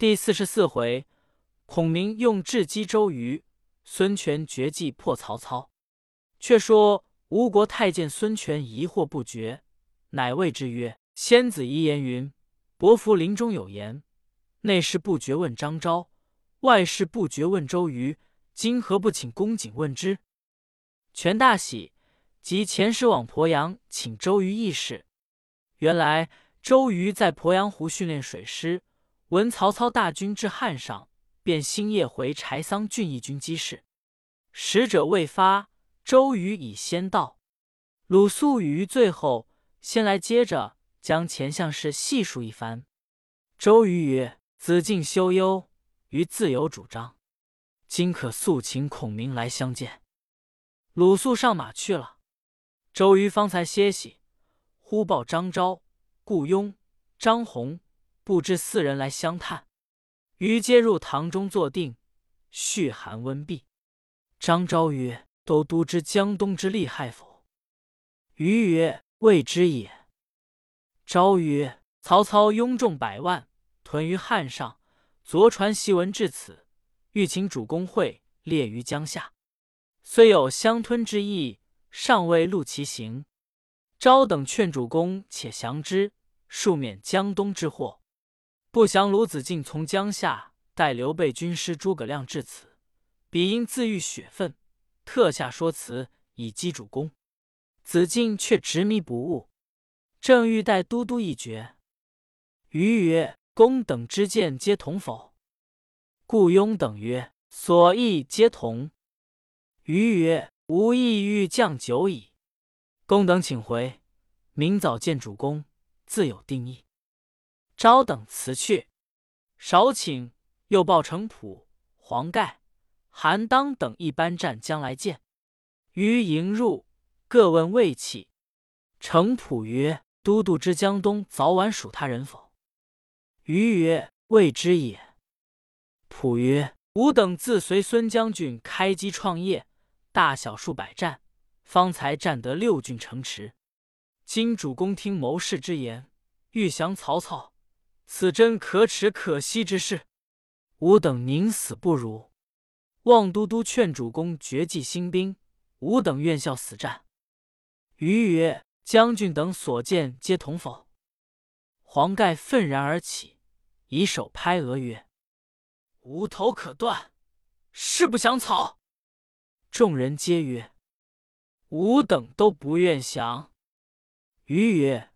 第四十四回，孔明用智击周瑜，孙权绝计破曹操。却说吴国太监孙权疑惑不决，乃谓之曰：“先子遗言云，伯服临终有言，内事不决问张昭，外事不决问周瑜。今何不请公瑾问之？”权大喜，即遣使往鄱阳请周瑜议事。原来周瑜在鄱阳湖训练水师。闻曹操大军至汉上，便星夜回柴桑郡义军机事。使者未发，周瑜已先到。鲁肃与于最后，先来接着，将前项事细述一番。周瑜曰：“子敬休忧，于自有主张。今可速请孔明来相见。”鲁肃上马去了。周瑜方才歇息，忽报张昭、顾雍、张宏。不知四人来相探，于皆入堂中坐定，续寒温毕。张昭曰：“都督知江东之利害否？”于曰：“未知也。”昭曰：“曹操拥众百万，屯于汉上，昨传檄文至此，欲请主公会列于江夏，虽有相吞之意，尚未露其形。昭等劝主公且降之，庶免江东之祸。”不降鲁子敬从江夏带刘备军师诸葛亮至此，彼因自欲血愤，特下说辞以击主公。子敬却执迷不悟，正欲待都督一决。余曰：“公等之见皆同否？”顾雍等曰：“所议皆同。”余曰：“吾意欲将久矣。公等请回，明早见主公，自有定议。”昭等辞去，少顷，又报程普、黄盖、韩当等一班战将来见。于迎入，各问魏气。程普曰：“都督知江东早晚属他人否？”于曰：“未知也。”普曰：“吾等自随孙将军开基创业，大小数百战，方才占得六郡城池。今主公听谋士之言，欲降曹操。”此真可耻可惜之事，吾等宁死不如。望都督劝主公绝迹兴兵，吾等愿效死战。余曰：“将军等所见皆同否？”黄盖愤然而起，以手拍额曰：“无头可断，誓不降曹。”众人皆曰：“吾等都不愿降。”余曰：“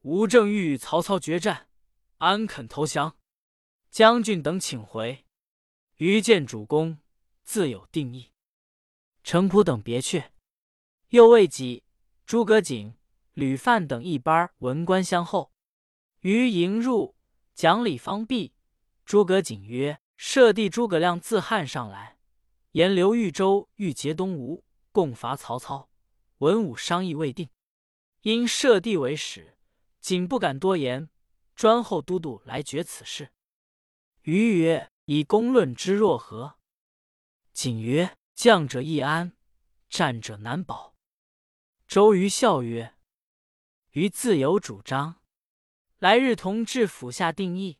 吾正欲与曹操决战。”安肯投降？将军等请回。于见主公，自有定义。程普等别去。又未几，诸葛瑾、吕范等一班文官相候。于迎入，讲礼方毕。诸葛瑾曰：“舍弟诸葛亮自汉上来，言刘豫州欲结东吴，共伐曹操。文武商议未定，因舍弟为使，瑾不敢多言。”专候都督来决此事。余曰：“以公论之若何？”瑾曰：“将者易安，战者难保。”周瑜笑曰：“余自有主张，来日同至府下定议。”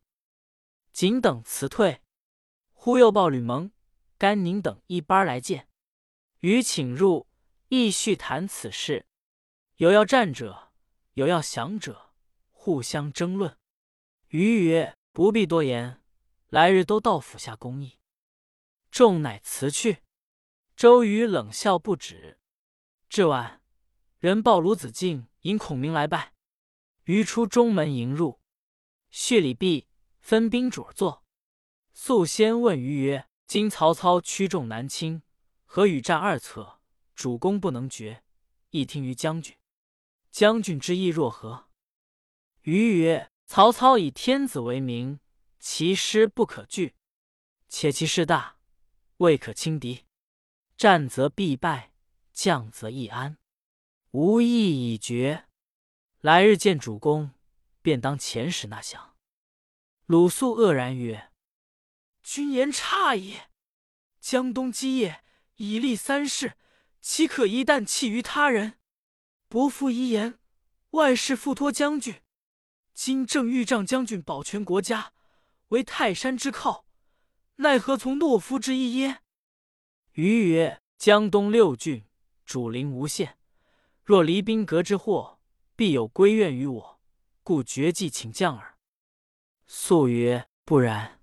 瑾等辞退。忽又报吕蒙、甘宁等一班来见。余请入，亦叙谈此事。有要战者，有要降者，互相争论。余曰：“不必多言，来日都到府下公议。”众乃辞去。周瑜冷笑不止。至晚，人报鲁子敬引孔明来拜。瑜出中门迎入，叙礼毕，分宾主坐。素先问瑜曰：“今曹操驱众南侵，何与战二策？主公不能决，亦听于将军。将军之意若何？”瑜曰：曹操以天子为名，其师不可拒，且其势大，未可轻敌。战则必败，将则易安。吾意已决，来日见主公，便当遣使纳降。鲁肃愕然曰：“君言差矣。江东基业已立三世，岂可一旦弃于他人？伯父遗言，万事付托将军。”今正豫仗将军保全国家，为泰山之靠，奈何从懦夫之一耶？”余曰：“江东六郡，主陵无限，若离兵革之祸，必有归怨于我，故决计请降耳。”肃曰：“不然，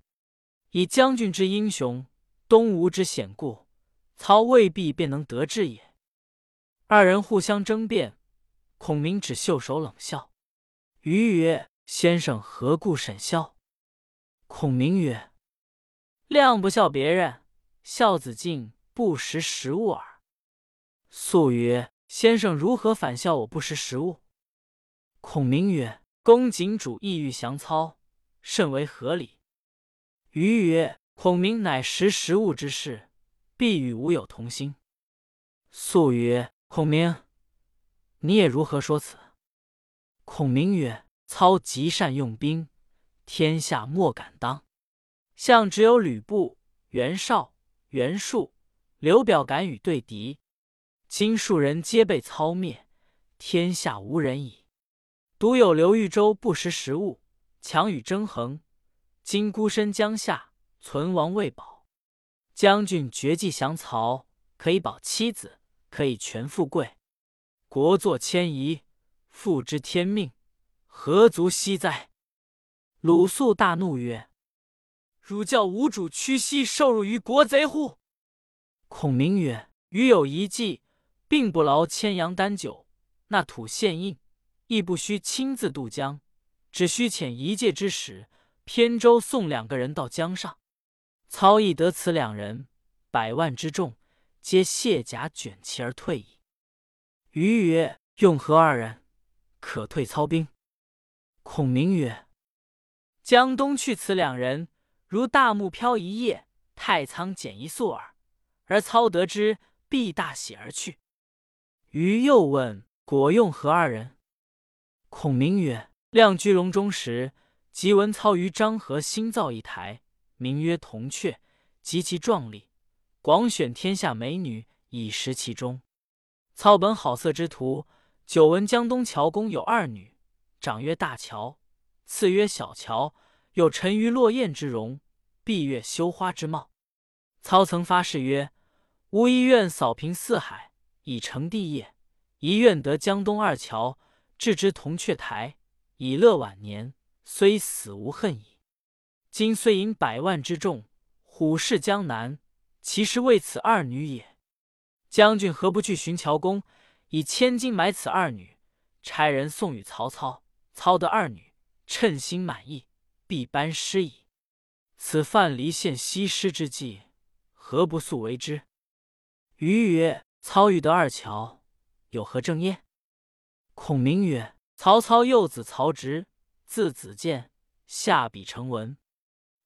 以将军之英雄，东吴之险固，曹未必便能得志也。”二人互相争辩，孔明只袖手冷笑。余曰：“先生何故沈笑？”孔明曰：“亮不笑别人，笑子敬不识时务耳。”肃曰：“先生如何反笑我不识时务？”孔明曰：“公瑾主意欲降操。”甚为合理。余曰：“孔明乃识时务之士，必与吾有同心。”肃曰：“孔明，你也如何说此？”孔明曰：“操极善用兵，天下莫敢当。向只有吕布、袁绍、袁术、刘表敢与对敌，今数人皆被操灭，天下无人矣。独有刘豫州不识时务。”强与争衡，今孤身江夏，存亡未保。将军绝技降曹，可以保妻子，可以全富贵，国祚迁移，复知天命，何足惜哉？鲁肃大怒曰：“汝教吾主屈膝受辱于国贼乎？”孔明曰：“余有一计，并不劳牵羊担酒，那土献印，亦不须亲自渡江。”只需遣一介之使，偏舟送两个人到江上。操亦得此两人，百万之众，皆卸甲卷旗而退矣。余曰：“用何二人，可退操兵？”孔明曰：“江东去此两人，如大木漂一叶，太仓减一粟耳。而操得之，必大喜而去。”余又问：“果用何二人？”孔明曰：亮居隆中时，即闻操于漳河新造一台，名曰铜雀，极其壮丽，广选天下美女以食其中。操本好色之徒，久闻江东乔公有二女，长曰大乔，次曰小乔，有沉鱼落雁之容，闭月羞花之貌。操曾发誓曰：“吾一愿扫平四海，以成帝业；一愿得江东二乔，置之铜雀台。”以乐晚年，虽死无恨矣。今虽引百万之众，虎视江南，其实为此二女也。将军何不去寻乔公，以千金买此二女，差人送与曹操？操得二女，称心满意，必班师矣。此范蠡献西施之计，何不速为之？余曰：操欲得二乔，有何正业？孔明曰。曹操幼子曹植，字子建，下笔成文。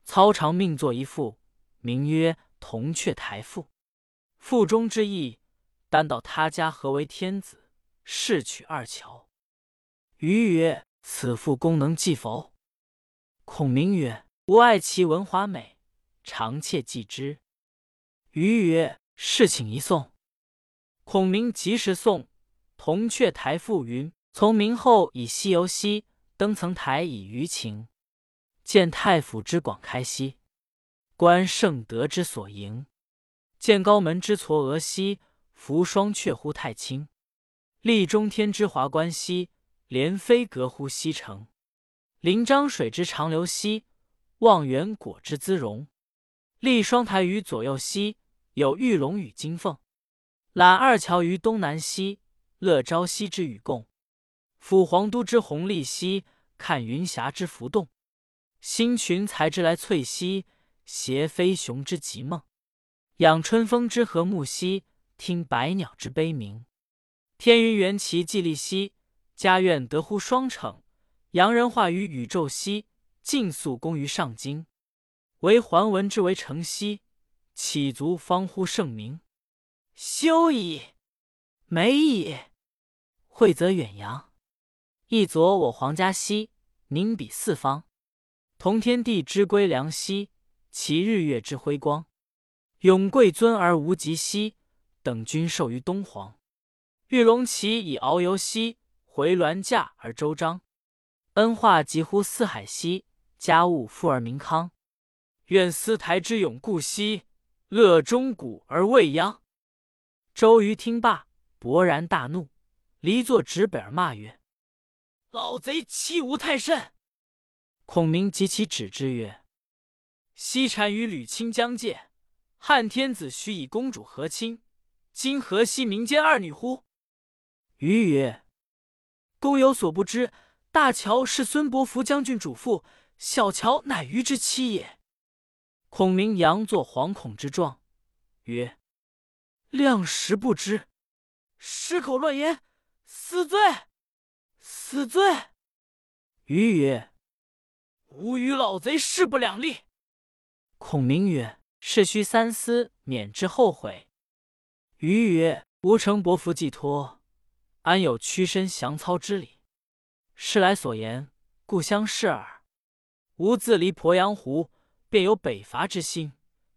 操常命作一赋，名曰《铜雀台赋》。赋中之意，单道他家何为天子，试取二乔。余曰：“此赋功能记否？”孔明曰：“吾爱其文华美，常窃记之。”余曰：“事请一送。”孔明即时送《铜雀台赋》云。从明后以西游兮，登层台以娱情。见太府之广开兮，观圣德之所营。见高门之嵯峨兮，扶双阙乎太清。立中天之华观兮，连飞阁乎西城。临漳水之长流兮，望园果之姿容。立双台于左右兮，有玉龙与金凤。揽二乔于东南兮，乐朝夕之与共。抚皇都之弘历兮，看云霞之浮动；兴群才之来翠兮，挟飞熊之极梦；仰春风之和睦兮，听百鸟之悲鸣。天云元齐既立兮，家苑得乎双城；洋人化于宇宙兮，尽速功于上京。惟桓文之为城兮，岂足方乎盛名？休矣，美矣，惠泽远扬。一佐我皇家兮，宁比四方；同天地之归良兮，其日月之辉光。永贵尊而无极兮，等君受于东皇。玉龙旗以遨游兮，回銮驾而周章。恩化极乎四海兮，家务富而民康。愿司台之永固兮，乐钟鼓而未央。”周瑜听罢，勃然大怒，离座指北而骂曰：“老贼欺吾太甚！”孔明急其止之曰：“西单与吕钦将界，汉天子许以公主和亲，今何惜民间二女乎？”瑜曰：“公有所不知，大乔是孙伯符将军主妇，小乔乃瑜之妻也。”孔明佯作惶恐之状，曰：“量实不知，失口乱言，死罪！死罪！”瑜曰：“吾与老贼势不两立。”孔明曰：“事须三思，免之后悔。”瑜曰：“吾承伯符寄托，安有屈身降操之理？事来所言，故相视耳。吾自离鄱阳湖。”便有北伐之心，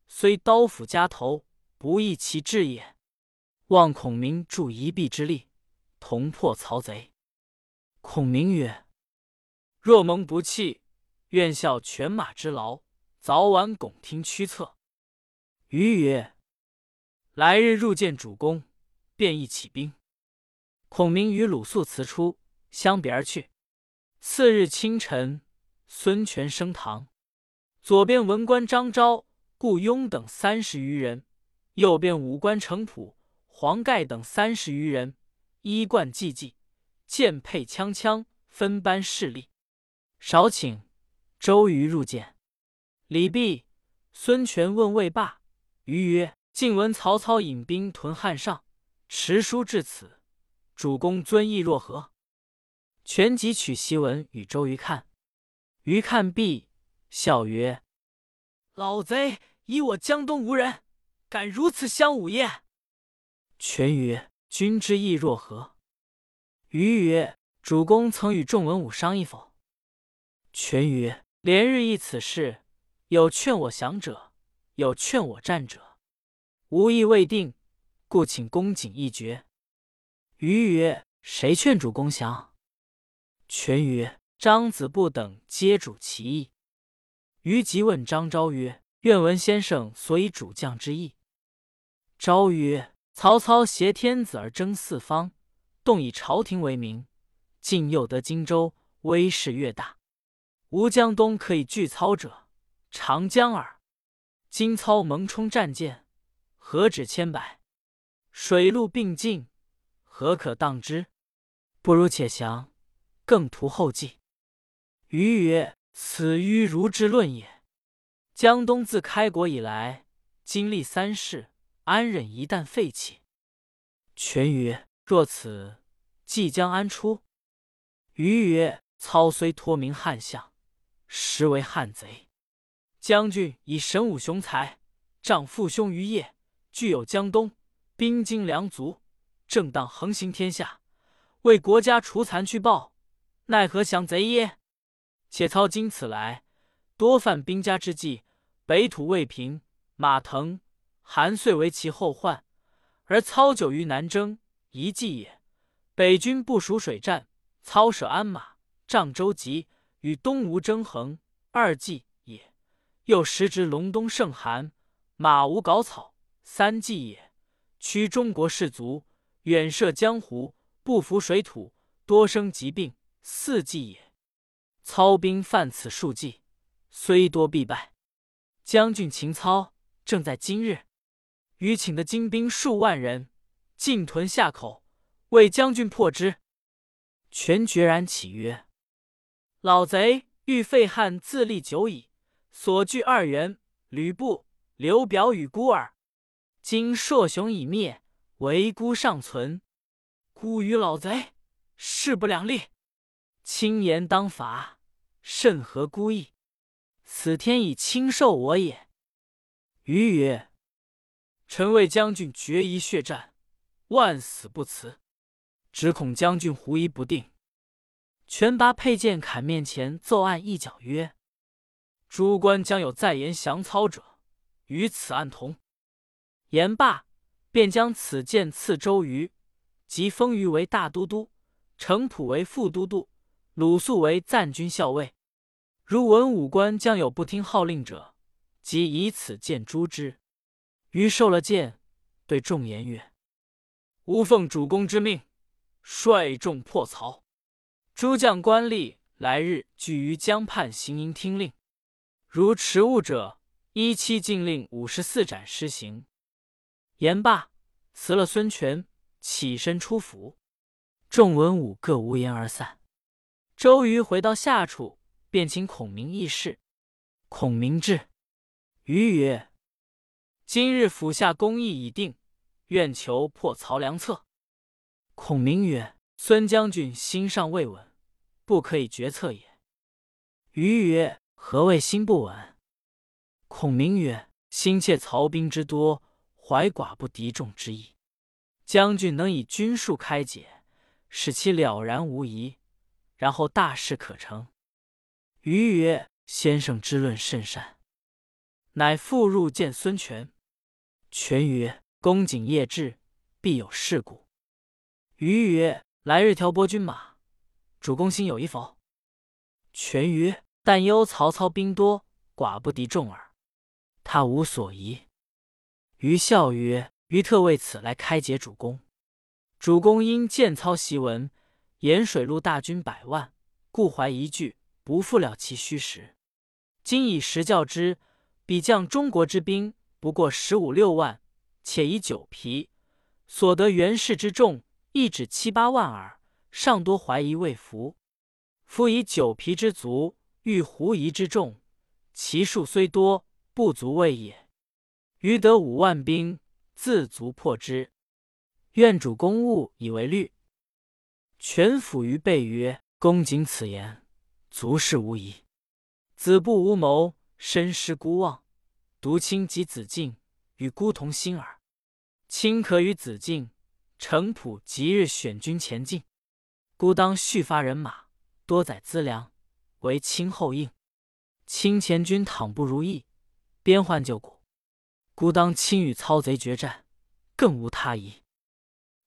虽刀斧加头，不易其志也。望孔明助一臂之力，同破曹贼。孔明曰：“若蒙不弃，愿效犬马之劳，早晚拱听驱策。”瑜曰：“来日入见主公，便宜起兵。”孔明与鲁肃辞出，相别而去。次日清晨，孙权升堂。左边文官张昭、顾雍等三十余人，右边武官程普、黄盖等三十余人，衣冠济济，剑佩枪枪，分班侍立。少顷，周瑜入见，礼毕，孙权问魏霸，瑜曰：“晋闻曹操引兵屯汉上，持书至此，主公尊意若何？”权即取檄文与周瑜看，瑜看毕。笑曰：“老贼以我江东无人，敢如此相侮耶？”权曰：“君之意若何？”瑜曰：“主公曾与众文武商议否？”权曰：“连日议此事，有劝我降者，有劝我战者，吾意未定，故请公瑾一决。”瑜曰：“谁劝主公降？”权曰：“张子布等皆主其意。”于即问张昭曰：“愿闻先生所以主将之意。”昭曰：“曹操挟天子而争四方，动以朝廷为名，进又得荆州，威势越大。吾江东可以拒操者，长江耳。今操蒙冲战舰，何止千百？水陆并进，何可当之？不如且降，更图后继。”余曰。此愚儒之论也。江东自开国以来，经历三世，安忍一旦废弃？权曰：“若此，即将安出？”余曰：“操虽托名汉相，实为汉贼。将军以神武雄才，仗父兄于业，具有江东兵精粮足，正当横行天下，为国家除残去暴，奈何降贼耶？”且操今此来，多犯兵家之计，北土未平，马腾、韩遂为其后患，而操久于南征，一计也。北军不属水战，操舍鞍马，仗舟楫，与东吴争衡，二计也。又时值隆冬盛寒，马无稿草，三计也。驱中国士卒，远涉江湖，不服水土，多生疾病，四计也。操兵犯此数计，虽多必败。将军秦操正在今日，余请的精兵数万人，进屯下口，为将军破之。权决然起曰：“老贼欲废汉自立久矣，所惧二袁、吕布、刘表与孤耳。今硕雄已灭，唯孤尚存，孤与老贼势不两立，轻言当罚。”甚合孤意？此天以轻受我也。余曰：“臣为将军决一血战，万死不辞。只恐将军狐疑不定。”权拔佩剑砍面前，奏案一角曰：“诸官将有再言降操者，与此案同。”言罢，便将此剑赐周瑜，即封瑜为大都督，程普为副都督，鲁肃为赞军校尉。如文武官将有不听号令者，即以此剑诛之。于受了剑，对众言曰：“吾奉主公之命，率众破曹。诸将官吏来日聚于江畔行营听令。如迟误者，依期禁令五十四斩施行。”言罢，辞了孙权，起身出府。众文武各无言而散。周瑜回到下处，便请孔明议事。孔明至，瑜曰：“今日府下公议已定，愿求破曹良策。”孔明曰：“孙将军心尚未稳，不可以决策也。”瑜曰：“何谓心不稳？”孔明曰：“心切曹兵之多，怀寡不敌众之意。将军能以军术开解。”使其了然无疑，然后大事可成。余曰：“先生之论甚善。”乃复入见孙权。权曰：“公瑾夜至，必有事故。”余曰：“来日调拨军马，主公心有疑否？”权曰：“但忧曹操兵多，寡不敌众耳。他无所疑。”余笑曰：“余特为此来开解主公。”主公因见操檄文，沿水路大军百万，故怀疑惧，不复了其虚实。今以实教之，彼将中国之兵不过十五六万，且以九皮所得袁氏之众亦只七八万耳，尚多怀疑未服。夫以九皮之卒遇狐疑之众，其数虽多，不足畏也。余得五万兵，自足破之。愿主公务以为虑。权抚于备曰：“公瑾此言，足是无疑。子不无谋，身失孤望，独卿及子敬与孤同心耳。卿可与子敬、程普即日选军前进，孤当续发人马，多载资粮，为卿后应。卿前军倘不如意，边患旧国，孤当亲与操贼决战，更无他疑。”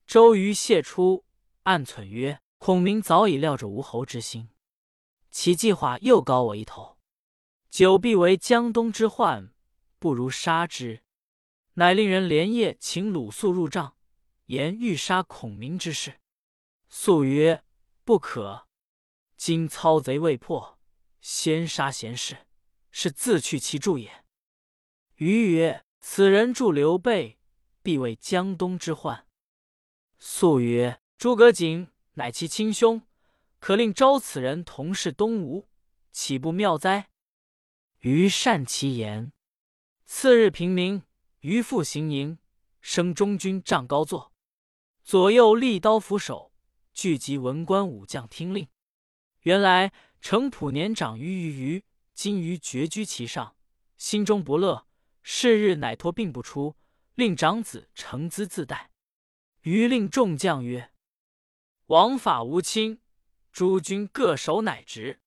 周瑜谢出，暗忖曰：“孔明早已料着吴侯之心，其计划又高我一头，久必为江东之患，不如杀之。”乃令人连夜请鲁肃入帐，言欲杀孔明之事。肃曰：“不可。今操贼未破，先杀贤士，是自去其助也。”瑜曰：“此人助刘备，必为江东之患。”素曰：“诸葛瑾乃其亲兄，可令招此人同事东吴，岂不妙哉？”于善其言。次日平明，于复行营，升中军帐高坐，左右立刀斧手，聚集文官武将听令。原来程普年长于于于，今于绝居其上，心中不乐，是日乃托病不出，令长子承咨自带。余令众将曰：“王法无亲，诸军各守乃职。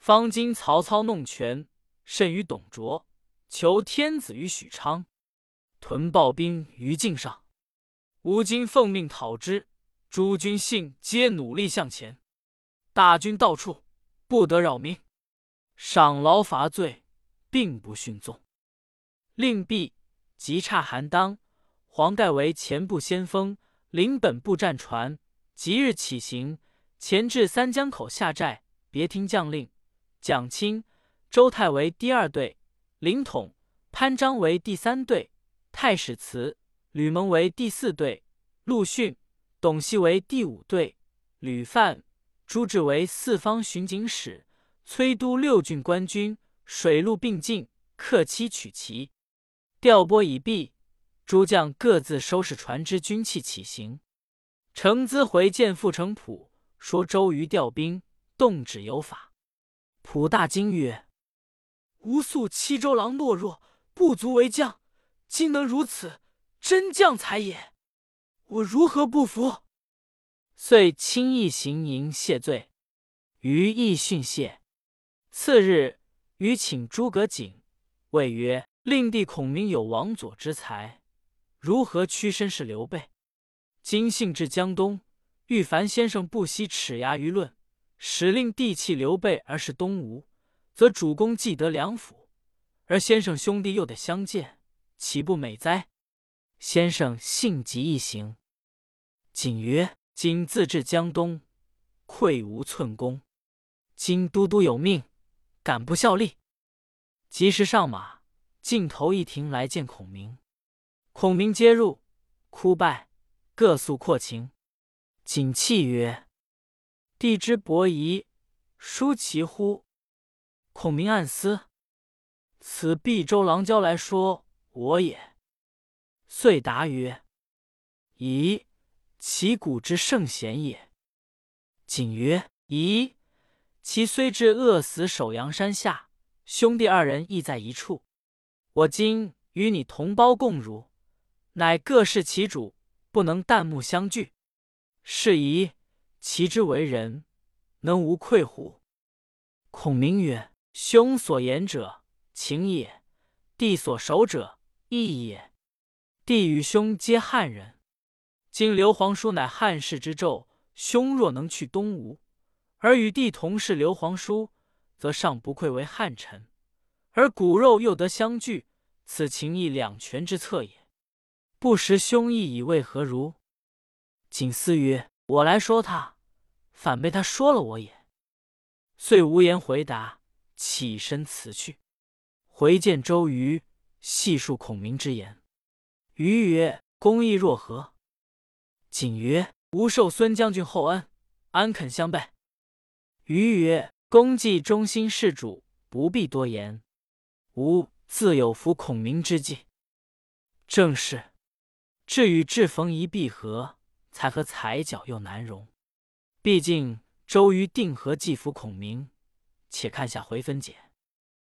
方今曹操弄权，甚于董卓，求天子于许昌，屯暴兵于境上。吾今奉命讨之，诸军信皆努力向前。大军到处，不得扰民，赏劳罚罪，并不逊纵。令毕，即差韩当、黄盖为前部先锋。”领本部战船，即日起行，前至三江口下寨，别听将令。蒋钦、周泰为第二队，凌统、潘璋为第三队，太史慈、吕蒙为第四队，陆逊、董袭为第五队，吕范、朱志为四方巡警使，崔督六郡官军，水陆并进，克期取齐。调拨已毕。诸将各自收拾船只军器起行。程咨回见傅成普，说周瑜调兵，动止有法。普大惊曰：“吾素七周郎懦弱，不足为将，今能如此，真将才也。我如何不服？”遂轻易行营谢罪。于亦训谢。次日，余请诸葛瑾，谓曰：“令弟孔明有王佐之才。”如何屈身是刘备？今幸至江东，欲凡先生不惜齿牙舆论，使令弟弃刘备而是东吴，则主公既得良辅，而先生兄弟又得相见，岂不美哉？先生性急易行。景曰：“今自至江东，愧无寸功。今都督有命，敢不效力？”及时上马，径头一停，来见孔明。孔明接入，哭拜，各诉阔情。景泣曰：“帝之伯夷，叔其乎？”孔明暗思：“此必周郎将来说我也。”遂答曰：“夷。”其古之圣贤也。景曰：“咦，其虽至饿死首阳山下，兄弟二人亦在一处。我今与你同胞共辱，乃各事其主，不能旦暮相聚。是宜其之为人，能无愧乎？”孔明曰：“兄所言者，情也；弟所守者，义也。弟与兄皆汉人。”今刘皇叔乃汉室之胄，兄若能去东吴，而与弟同是刘皇叔，则尚不愧为汉臣；而骨肉又得相聚，此情义两全之策也。不识兄意以为何如？景思曰：“我来说他，反被他说了我也。”遂无言回答，起身辞去。回见周瑜，细述孔明之言。瑜曰：“公意若何？”景曰：“吾受孙将军厚恩，安肯相背？”瑜曰：“公既忠心事主，不必多言。吾自有服孔明之计。正是，至与志逢一必合，才和踩脚又难容。毕竟周瑜定何计服孔明？且看下回分解。”